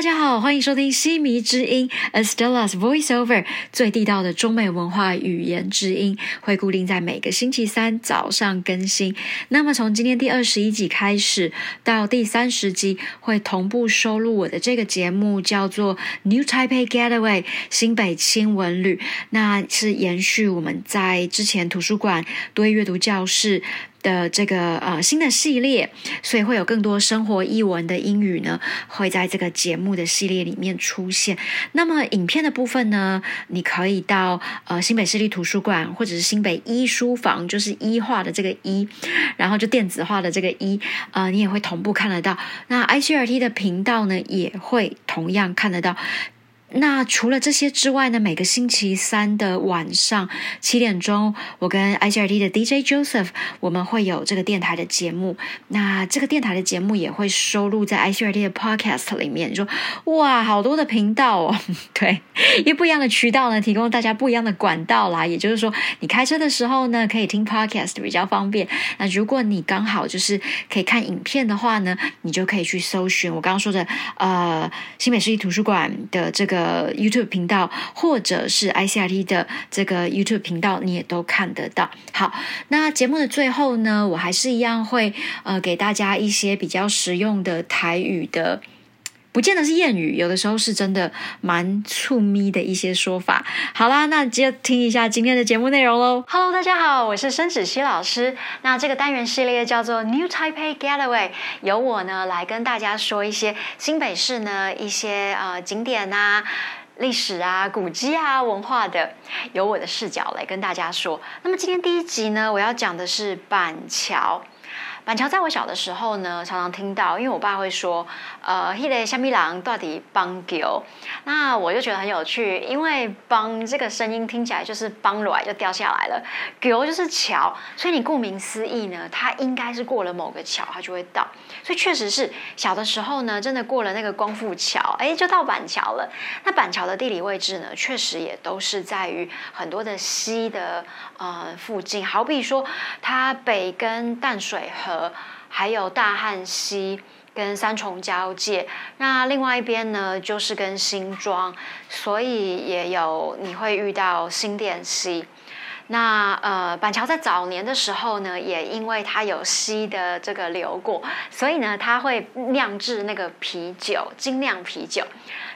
大家好，欢迎收听西迷之音 Estella's Voiceover，最地道的中美文化语言之音，会固定在每个星期三早上更新。那么从今天第二十一集开始到第三十集，会同步收录我的这个节目，叫做 New Taipei Getaway 新北轻文旅，那是延续我们在之前图书馆多阅读教室。的这个呃新的系列，所以会有更多生活译文的英语呢，会在这个节目的系列里面出现。那么影片的部分呢，你可以到呃新北市立图书馆或者是新北一书房，就是一化的这个一，然后就电子化的这个一，呃，你也会同步看得到。那 ICRT 的频道呢，也会同样看得到。那除了这些之外呢？每个星期三的晚上七点钟，我跟 ICRT 的 DJ Joseph，我们会有这个电台的节目。那这个电台的节目也会收录在 ICRT 的 Podcast 里面。你说哇，好多的频道哦，对，因为不一样的渠道呢，提供大家不一样的管道啦。也就是说，你开车的时候呢，可以听 Podcast 比较方便。那如果你刚好就是可以看影片的话呢，你就可以去搜寻我刚刚说的呃新北市立图书馆的这个。呃，YouTube 频道或者是 ICRT 的这个 YouTube 频道，你也都看得到。好，那节目的最后呢，我还是一样会呃给大家一些比较实用的台语的。不见得是谚语，有的时候是真的蛮触咪的一些说法。好啦，那接着听一下今天的节目内容喽。Hello，大家好，我是申子熙老师。那这个单元系列叫做 New Taipei Getaway，由我呢来跟大家说一些新北市呢一些呃景点啊、历史啊、古迹啊、文化的，由我的视角来跟大家说。那么今天第一集呢，我要讲的是板桥。板桥在我小的时候呢，常常听到，因为我爸会说，呃，迄个虾米郎到底帮狗，那我就觉得很有趣，因为帮这个声音听起来就是帮来就掉下来了，狗就是桥，所以你顾名思义呢，它应该是过了某个桥，它就会到，所以确实是小的时候呢，真的过了那个光复桥，哎，就到板桥了。那板桥的地理位置呢，确实也都是在于很多的溪的呃附近，好比说它北跟淡水河。还有大汉溪跟三重交界，那另外一边呢就是跟新庄，所以也有你会遇到新店溪。那呃板桥在早年的时候呢，也因为它有溪的这个流过，所以呢它会酿制那个啤酒，精酿啤酒。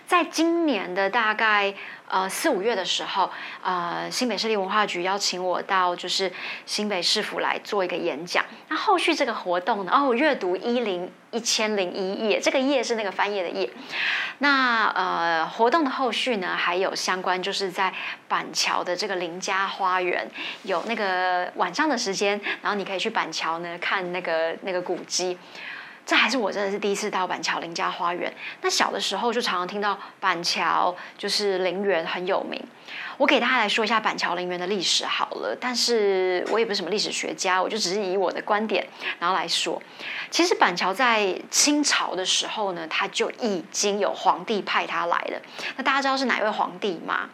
在今年的大概。呃，四五月的时候，呃，新北市立文化局邀请我到就是新北市府来做一个演讲。那后续这个活动呢，哦，阅读一零一千零一页，这个页是那个翻页的页。那呃，活动的后续呢，还有相关就是在板桥的这个林家花园有那个晚上的时间，然后你可以去板桥呢看那个那个古迹。这还是我真的是第一次到板桥林家花园。那小的时候就常常听到板桥就是陵园很有名。我给大家来说一下板桥陵园的历史好了，但是我也不是什么历史学家，我就只是以我的观点然后来说。其实板桥在清朝的时候呢，他就已经有皇帝派他来了。那大家知道是哪位皇帝吗？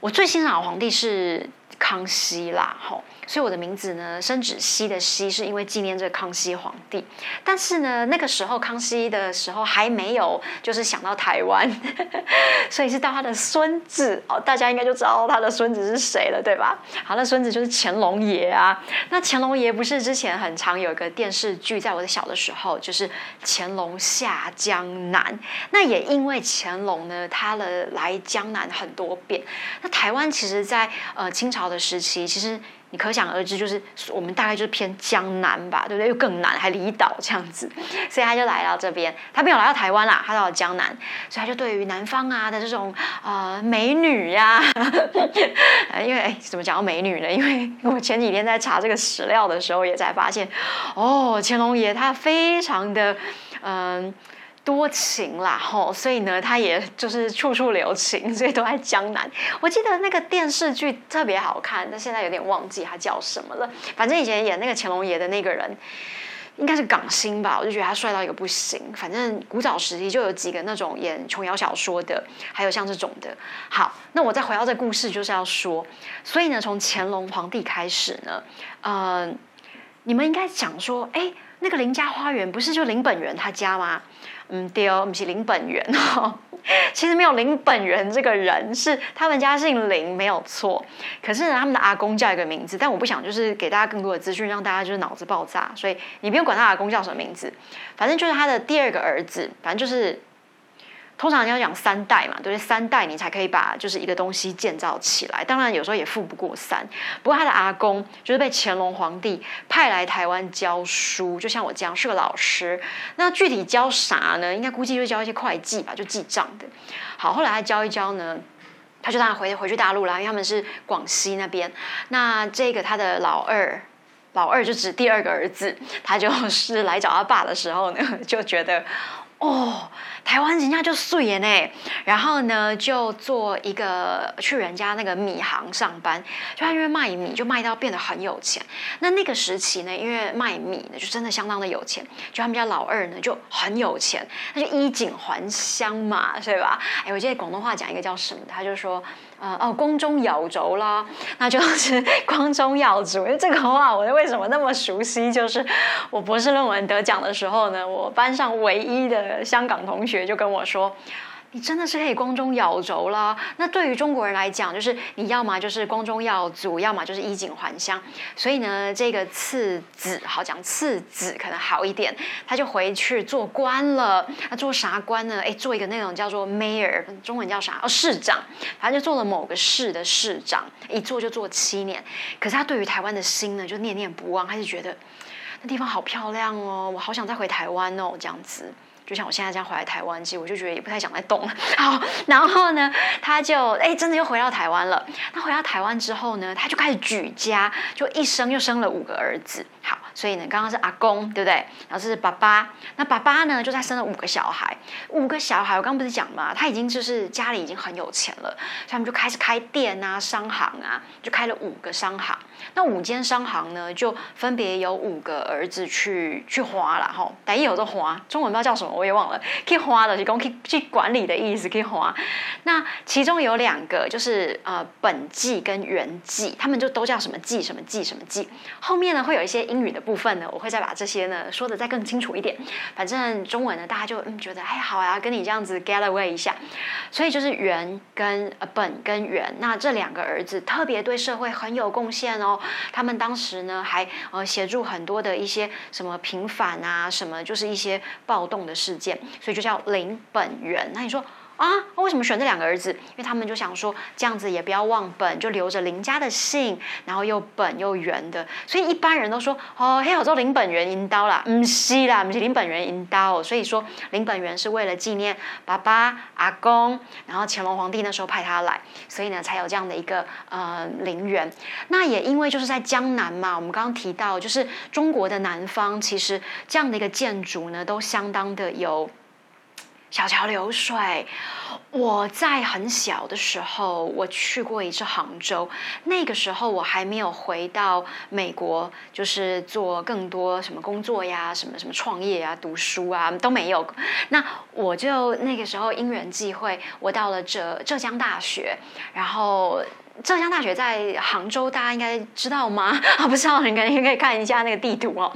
我最欣赏的皇帝是康熙啦，吼。所以我的名字呢，生子熙的熙，是因为纪念这个康熙皇帝。但是呢，那个时候康熙的时候还没有，就是想到台湾，所以是到他的孙子哦，大家应该就知道他的孙子是谁了，对吧？好，那孙子就是乾隆爷啊。那乾隆爷不是之前很常有一个电视剧，在我的小的时候，就是乾隆下江南。那也因为乾隆呢，他的来江南很多遍。那台湾其实，在呃清朝的时期，其实。你可想而知，就是我们大概就是偏江南吧，对不对？又更南，还离岛这样子，所以他就来到这边。他没有来到台湾啦，他到了江南，所以他就对于南方啊的这种呃美女呀，因为怎么讲到美女呢？因为我前几天在查这个史料的时候，也才发现，哦，乾隆爷他非常的嗯。多情啦，吼，所以呢，他也就是处处留情，所以都在江南。我记得那个电视剧特别好看，但现在有点忘记他叫什么了。反正以前演那个乾隆爷的那个人，应该是港星吧，我就觉得他帅到一个不行。反正古早时期就有几个那种演琼瑶小说的，还有像这种的。好，那我再回到这故事，就是要说，所以呢，从乾隆皇帝开始呢，呃，你们应该讲说，哎。那个林家花园不是就林本源他家吗？嗯，对哦，不是林本源哦。其实没有林本源这个人，是他们家姓林，没有错。可是，他们的阿公叫一个名字，但我不想就是给大家更多的资讯，让大家就是脑子爆炸，所以你不用管他阿公叫什么名字，反正就是他的第二个儿子，反正就是。通常要讲三代嘛，对不对？三代你才可以把就是一个东西建造起来。当然有时候也富不过三。不过他的阿公就是被乾隆皇帝派来台湾教书，就像我这样是个老师。那具体教啥呢？应该估计就教一些会计吧，就记账的。好，后来他教一教呢，他就当然回回去大陆了，因为他们是广西那边。那这个他的老二，老二就指第二个儿子，他就是来找他爸的时候呢，就觉得。哦，台湾人家就素颜呢，然后呢就做一个去人家那个米行上班，就他因为卖米就卖到变得很有钱。那那个时期呢，因为卖米呢就真的相当的有钱，就他们家老二呢就很有钱，他就衣锦还乡嘛，是吧？哎，我记得广东话讲一个叫什么，他就说。呃哦，光中耀族啦，那就是光中耀族。因为这个话，我为什么那么熟悉？就是我博士论文得奖的时候呢，我班上唯一的香港同学就跟我说。你真的是可以光宗耀祖啦。那对于中国人来讲，就是你要么就是光宗耀祖，要么就是衣锦还乡。所以呢，这个次子好讲，次子可能好一点，他就回去做官了。那做啥官呢？哎，做一个那种叫做 mayor，中文叫啥？哦，市长。反正就做了某个市的市长，一做就做七年。可是他对于台湾的心呢，就念念不忘，他就觉得那地方好漂亮哦，我好想再回台湾哦，这样子。就像我现在这样回来台湾，其实我就觉得也不太想再动了。好，然后呢，他就哎，真的又回到台湾了。那回到台湾之后呢，他就开始举家，就一生又生了五个儿子。好，所以呢，刚刚是阿公，对不对？然后是爸爸，那爸爸呢，就在生了五个小孩。五个小孩，我刚刚不是讲嘛，他已经就是家里已经很有钱了，所以他们就开始开店啊、商行啊，就开了五个商行。那五间商行呢，就分别有五个儿子去去花了哈。但一有这花，中文不知道叫什么，我也忘了。可以花的，提供可以去管理的意思，可以花。那其中有两个就是呃本纪跟原纪，他们就都叫什么纪什么纪什么纪。后面呢会有一些英语的部分呢，我会再把这些呢说的再更清楚一点。反正中文呢，大家就嗯觉得哎好呀，跟你这样子 get away 一下。所以就是元跟呃本跟元，那这两个儿子特别对社会很有贡献哦。他们当时呢还呃协助很多的一些什么平反啊，什么就是一些暴动的事件，所以就叫林本元。那你说？啊，为什么选这两个儿子？因为他们就想说，这样子也不要忘本，就留着林家的姓，然后又本又圆的。所以一般人都说，哦，黑好州林本源银刀啦，嗯是啦，唔是林本源银刀。所以说林本源是为了纪念爸爸、阿公，然后乾隆皇帝那时候派他来，所以呢才有这样的一个呃陵园。那也因为就是在江南嘛，我们刚刚提到，就是中国的南方，其实这样的一个建筑呢，都相当的有。小桥流水，我在很小的时候，我去过一次杭州。那个时候我还没有回到美国，就是做更多什么工作呀，什么什么创业啊、读书啊都没有。那我就那个时候因缘际会，我到了浙浙江大学。然后浙江大学在杭州，大家应该知道吗？啊，不知道，你可以可以看一下那个地图哦。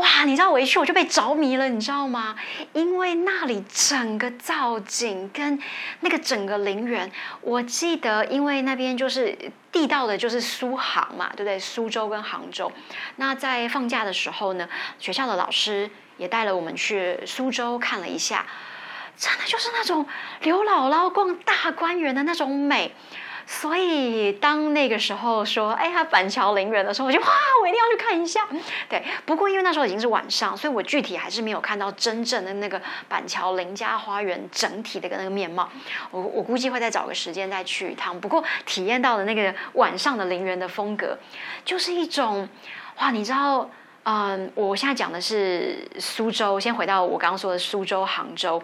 哇，你知道我一去我就被着迷了，你知道吗？因为那里整个造景跟那个整个陵园，我记得，因为那边就是地道的，就是苏杭嘛，对不对？苏州跟杭州。那在放假的时候呢，学校的老师也带了我们去苏州看了一下，真的就是那种刘姥姥逛大观园的那种美。所以当那个时候说，哎呀，板桥陵园的时候，我就哇，我一定要去看一下。对，不过因为那时候已经是晚上，所以我具体还是没有看到真正的那个板桥林家花园整体的那个面貌。我我估计会再找个时间再去一趟。不过体验到的那个晚上的陵园的风格，就是一种哇，你知道，嗯，我现在讲的是苏州，先回到我刚刚说的苏州、杭州。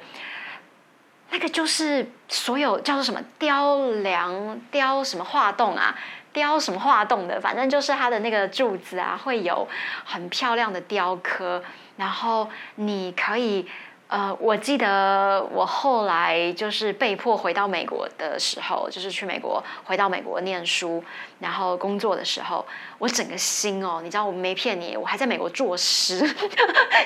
那个就是所有叫做什么雕梁雕什么画栋啊，雕什么画栋的，反正就是它的那个柱子啊，会有很漂亮的雕刻，然后你可以呃，我记得我后来就是被迫回到美国的时候，就是去美国回到美国念书，然后工作的时候，我整个心哦，你知道我没骗你，我还在美国作诗。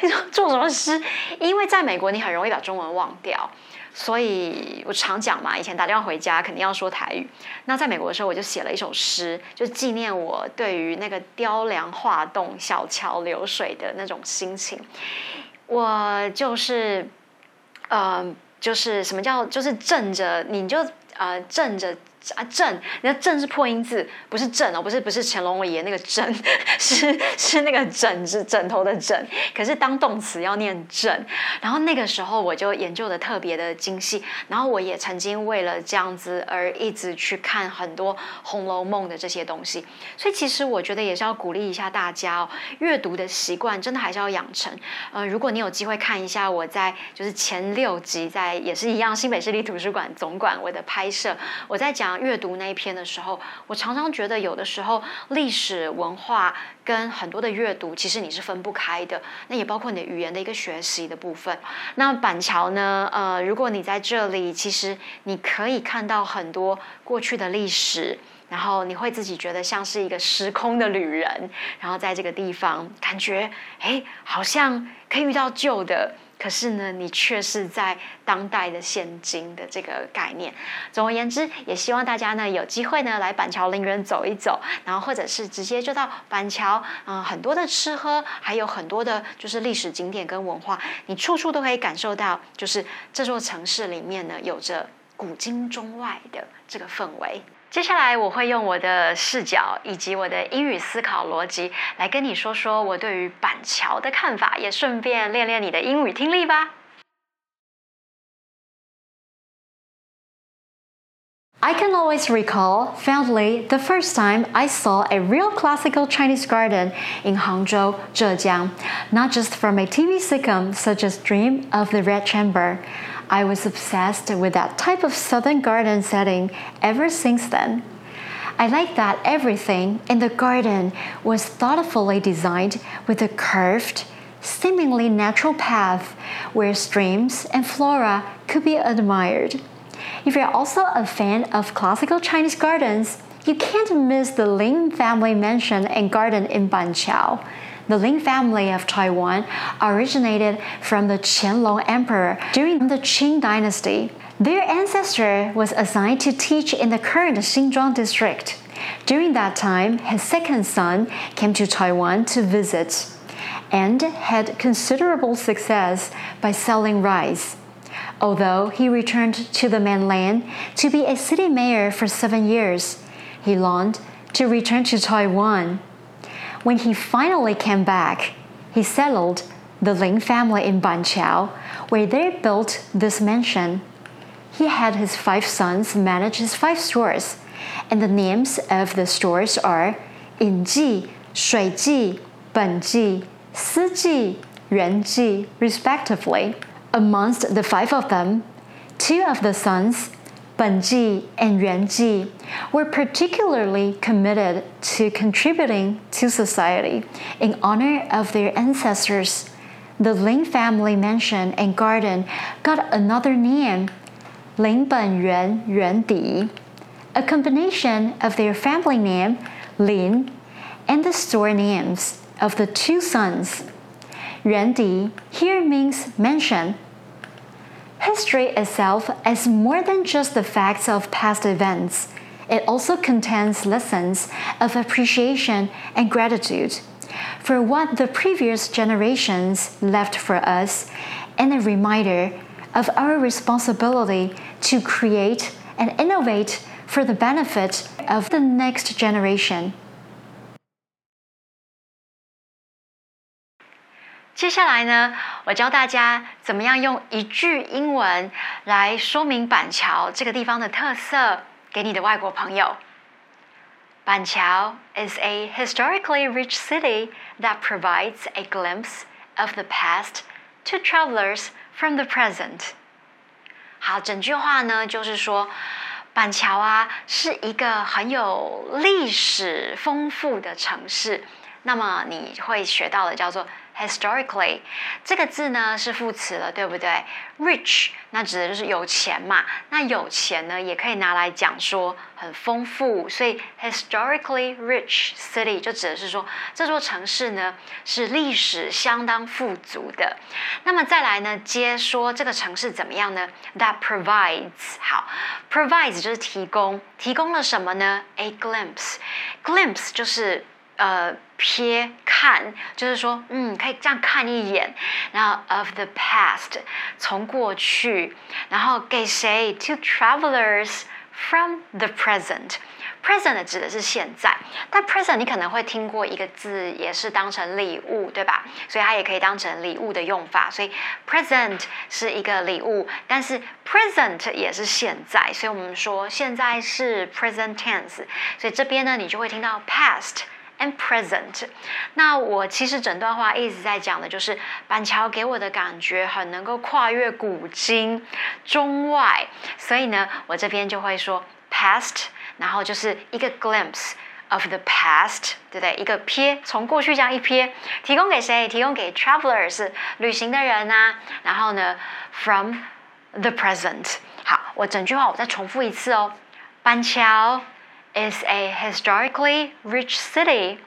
你说做什么诗？因为在美国你很容易把中文忘掉，所以我常讲嘛，以前打电话回家肯定要说台语。那在美国的时候，我就写了一首诗，就纪念我对于那个雕梁画栋、小桥流水的那种心情。我就是，呃，就是什么叫就是正着，你就呃正着。啊，正，那正是破音字，不是正哦，不是不是乾隆爷那个正，是是那个枕是枕头的枕。可是当动词要念枕，然后那个时候我就研究的特别的精细，然后我也曾经为了这样子而一直去看很多《红楼梦》的这些东西。所以其实我觉得也是要鼓励一下大家哦，阅读的习惯真的还是要养成。呃，如果你有机会看一下我在就是前六集在也是一样新北市立图书馆总馆我的拍摄，我在讲。阅读那一篇的时候，我常常觉得有的时候历史文化跟很多的阅读，其实你是分不开的。那也包括你的语言的一个学习的部分。那板桥呢？呃，如果你在这里，其实你可以看到很多过去的历史，然后你会自己觉得像是一个时空的旅人，然后在这个地方感觉，哎，好像可以遇到旧的。可是呢，你却是在当代的现今的这个概念。总而言之，也希望大家呢有机会呢来板桥林园走一走，然后或者是直接就到板桥，嗯，很多的吃喝，还有很多的就是历史景点跟文化，你处处都可以感受到，就是这座城市里面呢有着古今中外的这个氛围。接下来我会用我的视角以及我的英语思考逻辑来跟你说说我对于板桥的看法，也顺便练练你的英语听力吧。I can always recall fondly the first time I saw a real classical Chinese garden in Hangzhou, Zhejiang, not just from a TV sitcom such as Dream of the Red Chamber. I was obsessed with that type of southern garden setting ever since then. I like that everything in the garden was thoughtfully designed with a curved, seemingly natural path where streams and flora could be admired. If you're also a fan of classical Chinese gardens, you can't miss the Lin family mansion and garden in Banqiao. The Lin family of Taiwan originated from the Qianlong Emperor during the Qing dynasty. Their ancestor was assigned to teach in the current Xinzhuang district. During that time, his second son came to Taiwan to visit and had considerable success by selling rice. Although he returned to the mainland to be a city mayor for seven years, he longed to return to Taiwan when he finally came back, he settled the Ling family in Banqiao, where they built this mansion. He had his five sons manage his five stores, and the names of the stores are Yinji, Shuiji, Benji, Siji, Yuanji, respectively. Amongst the five of them, two of the sons Benji and Yuanji were particularly committed to contributing to society in honor of their ancestors. The Ling family mansion and garden got another name, Ling Ben Yuan Yuan Di, a combination of their family name, Lin, and the store names of the two sons. Yuan Di here means mention. History itself is more than just the facts of past events. It also contains lessons of appreciation and gratitude for what the previous generations left for us and a reminder of our responsibility to create and innovate for the benefit of the next generation. 接下来呢，我教大家怎么样用一句英文来说明板桥这个地方的特色给你的外国朋友。板桥 is a historically rich city that provides a glimpse of the past to travelers from the present。好，整句话呢就是说，板桥啊是一个很有历史丰富的城市。那么你会学到的叫做。Historically 这个字呢是副词了，对不对？rich 那指的就是有钱嘛。那有钱呢也可以拿来讲说很丰富，所以 historically rich city 就指的是说这座城市呢是历史相当富足的。那么再来呢接说这个城市怎么样呢？That provides 好，provides 就是提供，提供了什么呢？A glimpse，glimpse 就是。呃，瞥看就是说，嗯，可以这样看一眼。然后，of the past，从过去，然后给谁？To travelers from the present。present 指的是现在，但 present 你可能会听过一个字，也是当成礼物，对吧？所以它也可以当成礼物的用法。所以 present 是一个礼物，但是 present 也是现在，所以我们说现在是 present tense。所以这边呢，你就会听到 past。And present，那我其实整段话一直在讲的就是板桥给我的感觉很能够跨越古今中外，所以呢，我这边就会说 past，然后就是一个 glimpse of the past，对不对？一个瞥，从过去这样一瞥，提供给谁？提供给 travelers，旅行的人啊。然后呢，from the present，好，我整句话我再重复一次哦，板桥。is a historically rich city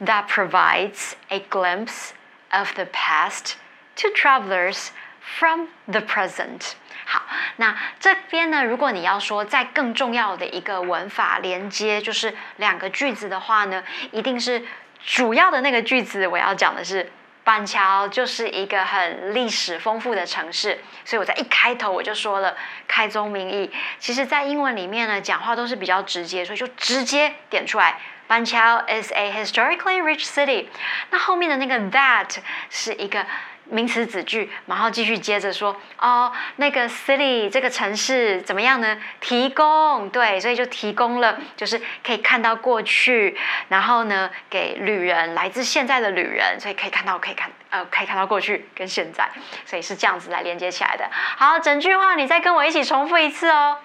that provides a glimpse of the past to travelers from the present. 好，那这边呢，如果你要说在更重要的一个文法连接，就是两个句子的话呢，一定是主要的那个句子。我要讲的是 板桥就是一个很历史丰富的城市，所以我在一开头我就说了开宗明义。其实，在英文里面呢，讲话都是比较直接，所以就直接点出来，板桥 is a historically rich city。那后面的那个 that 是一个。名词子句，然后继续接着说哦，那个 city 这个城市怎么样呢？提供对，所以就提供了，就是可以看到过去，然后呢，给旅人来自现在的旅人，所以可以看到，可以看呃，可以看到过去跟现在，所以是这样子来连接起来的。好，整句话你再跟我一起重复一次哦。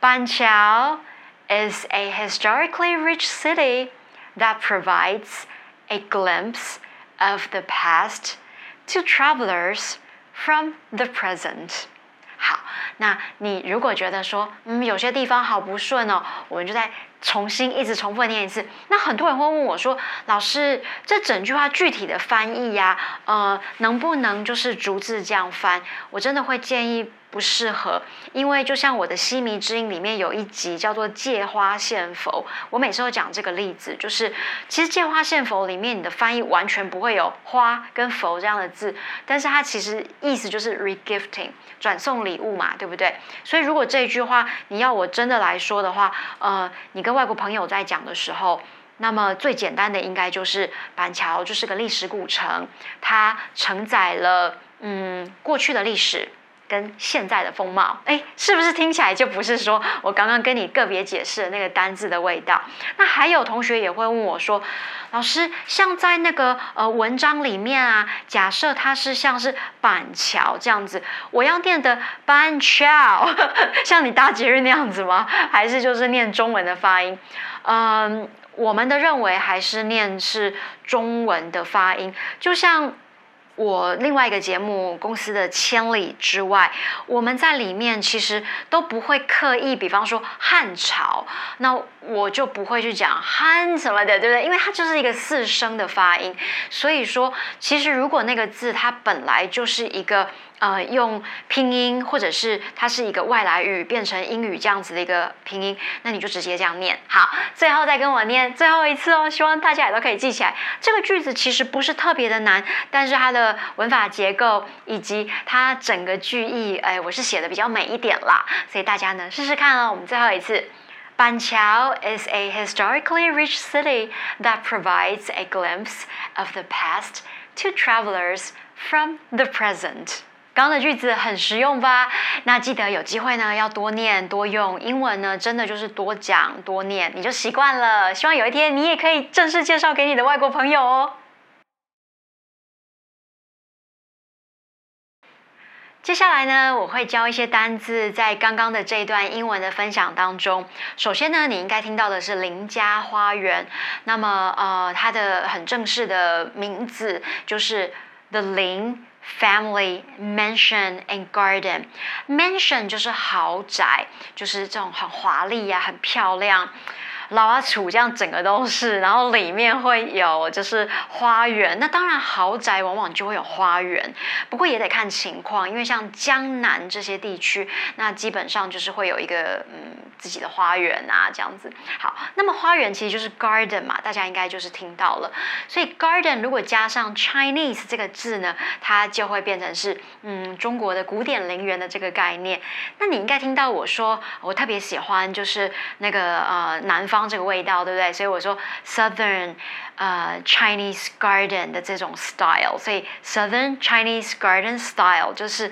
板桥 is a historically rich city that provides a glimpse of the past. To travelers from the present。好，那你如果觉得说，嗯，有些地方好不顺哦，我们就在重新一直重复念一次。那很多人会问我说，老师，这整句话具体的翻译呀，呃，能不能就是逐字这样翻？我真的会建议。不适合，因为就像我的《西迷之音》里面有一集叫做“借花献佛”，我每次都讲这个例子，就是其实“借花献佛”里面你的翻译完全不会有“花”跟“佛”这样的字，但是它其实意思就是 regifting，转送礼物嘛，对不对？所以如果这句话你要我真的来说的话，呃，你跟外国朋友在讲的时候，那么最简单的应该就是板桥就是个历史古城，它承载了嗯过去的历史。跟现在的风貌，哎，是不是听起来就不是说我刚刚跟你个别解释的那个单字的味道？那还有同学也会问我说，老师，像在那个呃文章里面啊，假设它是像是板桥这样子，我要念的板桥，像你大节日那样子吗？还是就是念中文的发音？嗯，我们的认为还是念是中文的发音，就像。我另外一个节目公司的千里之外，我们在里面其实都不会刻意，比方说汉朝，那我就不会去讲汉什么的，对不对？因为它就是一个四声的发音，所以说其实如果那个字它本来就是一个。呃，用拼音或者是它是一个外来语变成英语这样子的一个拼音，那你就直接这样念。好，最后再跟我念最后一次哦，希望大家也都可以记起来。这个句子其实不是特别的难，但是它的文法结构以及它整个句意，哎，我是写的比较美一点啦，所以大家呢试试看哦。我们最后一次，板桥 is a historically rich city that provides a glimpse of the past to travelers from the present. 刚刚的句子很实用吧？那记得有机会呢，要多念多用。英文呢，真的就是多讲多念，你就习惯了。希望有一天你也可以正式介绍给你的外国朋友哦。接下来呢，我会教一些单字，在刚刚的这一段英文的分享当中。首先呢，你应该听到的是邻家花园。那么，呃，它的很正式的名字就是 the 陵 family mansion and garden mansion 就是豪宅，就是这种很华丽呀、很漂亮。老阿楚这样整个都是，然后里面会有就是花园。那当然豪宅往往就会有花园，不过也得看情况，因为像江南这些地区，那基本上就是会有一个嗯自己的花园啊这样子。好，那么花园其实就是 garden 嘛，大家应该就是听到了。所以 garden 如果加上 Chinese 这个字呢，它就会变成是嗯中国的古典陵园的这个概念。那你应该听到我说，我特别喜欢就是那个呃南方。这个味道，对不对？所以我说 Southern 呃 Chinese Garden 的这种 style，所以 Southern Chinese Garden style 就是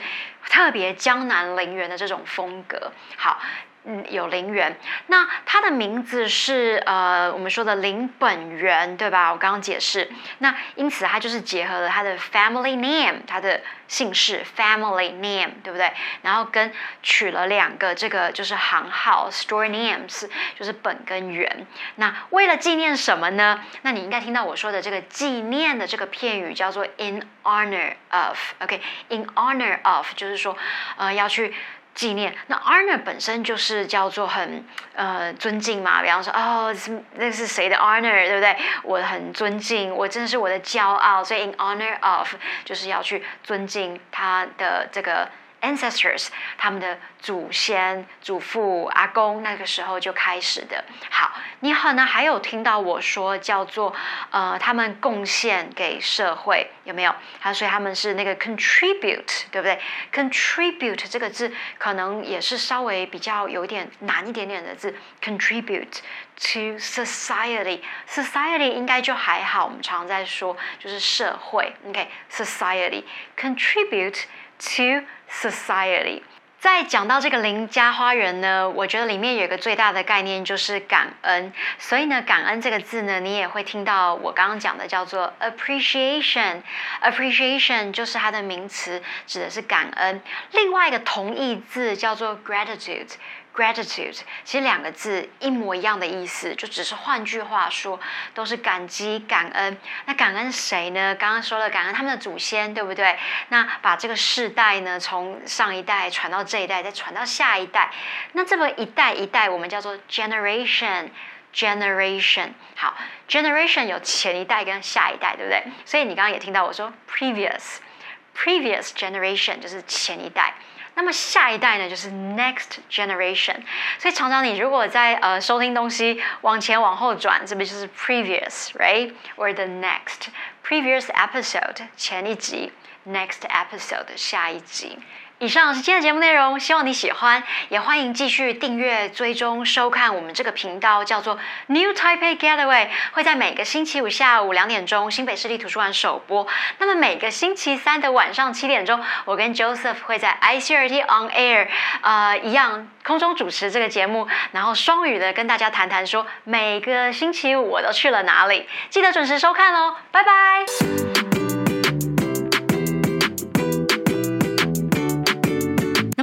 特别江南陵园的这种风格。好。嗯，有陵园，那它的名字是呃，我们说的林本源，对吧？我刚刚解释，那因此它就是结合了它的 family name，它的姓氏 family name，对不对？然后跟取了两个这个就是行号 store names，就是本跟源。那为了纪念什么呢？那你应该听到我说的这个纪念的这个片语叫做 in honor of，OK，in honor of 就是说呃要去。纪念那 honor 本身就是叫做很呃尊敬嘛，比方说哦，那是谁的 honor，对不对？我很尊敬，我真的是我的骄傲，所以 in honor of 就是要去尊敬他的这个。ancestors，他们的祖先、祖父、阿公，那个时候就开始的。好，你可能还有听到我说叫做呃，他们贡献给社会，有没有？他所以他们是那个 contribute，对不对？contribute 这个字可能也是稍微比较有点难一点点的字，contribute to society。society 应该就还好，我们常在说就是社会。OK，society contribute to Society，在讲到这个邻家花园呢，我觉得里面有一个最大的概念就是感恩。所以呢，感恩这个字呢，你也会听到我刚刚讲的叫做 appreciation。appreciation 就是它的名词，指的是感恩。另外一个同义字叫做 gratitude。Gratitude 其实两个字一模一样的意思，就只是换句话说，都是感激、感恩。那感恩谁呢？刚刚说了感恩他们的祖先，对不对？那把这个世代呢，从上一代传到这一代，再传到下一代。那这么一代一代，我们叫做 generation，generation。好，generation 有前一代跟下一代，对不对？所以你刚刚也听到我说 previous，previous generation 就是前一代。那么下一代呢，就是 next generation。所以常常你如果在呃收听东西往前往后转，这边就是 previous，right？or the next previous episode 前一集，next episode 下一集。 以上是今天的节目内容，希望你喜欢，也欢迎继续订阅、追踪、收看我们这个频道，叫做 New Taipei Getaway，会在每个星期五下午两点钟新北市立图书馆首播。那么每个星期三的晚上七点钟，我跟 Joseph 会在 ICRT On Air，呃，一样空中主持这个节目，然后双语的跟大家谈谈说每个星期五我都去了哪里，记得准时收看哦，拜拜。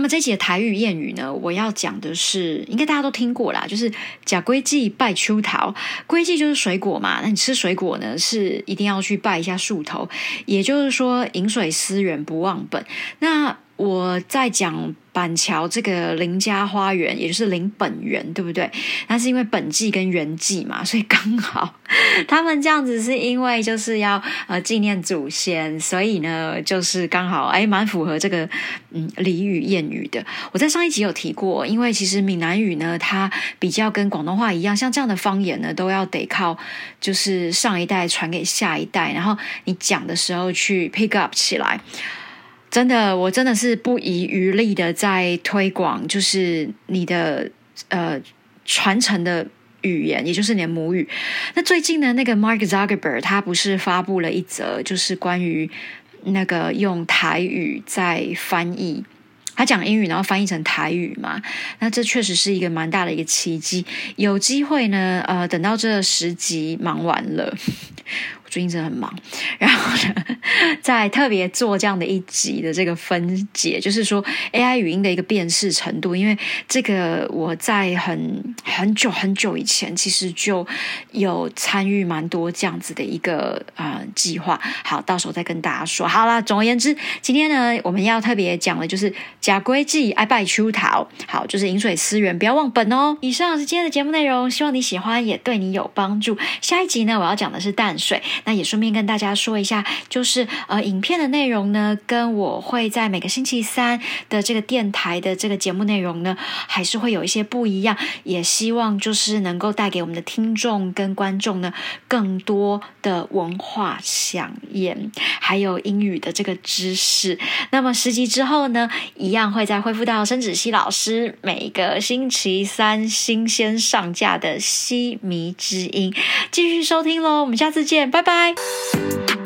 么这节台语谚语呢，我要讲的是，应该大家都听过啦，就是“假龟记拜秋桃”。龟记就是水果嘛，那你吃水果呢，是一定要去拜一下树头，也就是说饮水思源，不忘本。那我在讲。板桥这个林家花园，也就是林本源，对不对？那是因为本纪跟原纪嘛，所以刚好他们这样子是因为就是要呃纪念祖先，所以呢就是刚好哎蛮符合这个嗯俚语谚语的。我在上一集有提过，因为其实闽南语呢，它比较跟广东话一样，像这样的方言呢，都要得靠就是上一代传给下一代，然后你讲的时候去 pick up 起来。真的，我真的是不遗余力的在推广，就是你的呃传承的语言，也就是你的母语。那最近呢，那个 Mark Zuckerberg 他不是发布了一则，就是关于那个用台语在翻译，他讲英语然后翻译成台语嘛？那这确实是一个蛮大的一个奇迹。有机会呢，呃，等到这十集忙完了。最近真的很忙，然后呢，在特别做这样的一集的这个分解，就是说 AI 语音的一个辨识程度，因为这个我在很很久很久以前其实就有参与蛮多这样子的一个呃计划，好，到时候再跟大家说。好了，总而言之，今天呢我们要特别讲的就是假规矩爱拜秋桃，好，就是饮水思源，不要忘本哦。以上是今天的节目内容，希望你喜欢，也对你有帮助。下一集呢，我要讲的是淡水，那也顺便跟大家说一下，就是呃，影片的内容呢，跟我会在每个星期三的这个电台的这个节目内容呢，还是会有一些不一样。也希望就是能够带给我们的听众跟观众呢，更多的文化飨宴，还有英语的这个知识。那么十集之后呢，一样会再恢复到申子熙老师每个星期三新鲜上架的《西迷之音》。继续收听喽，我们下次见，拜拜。Bye.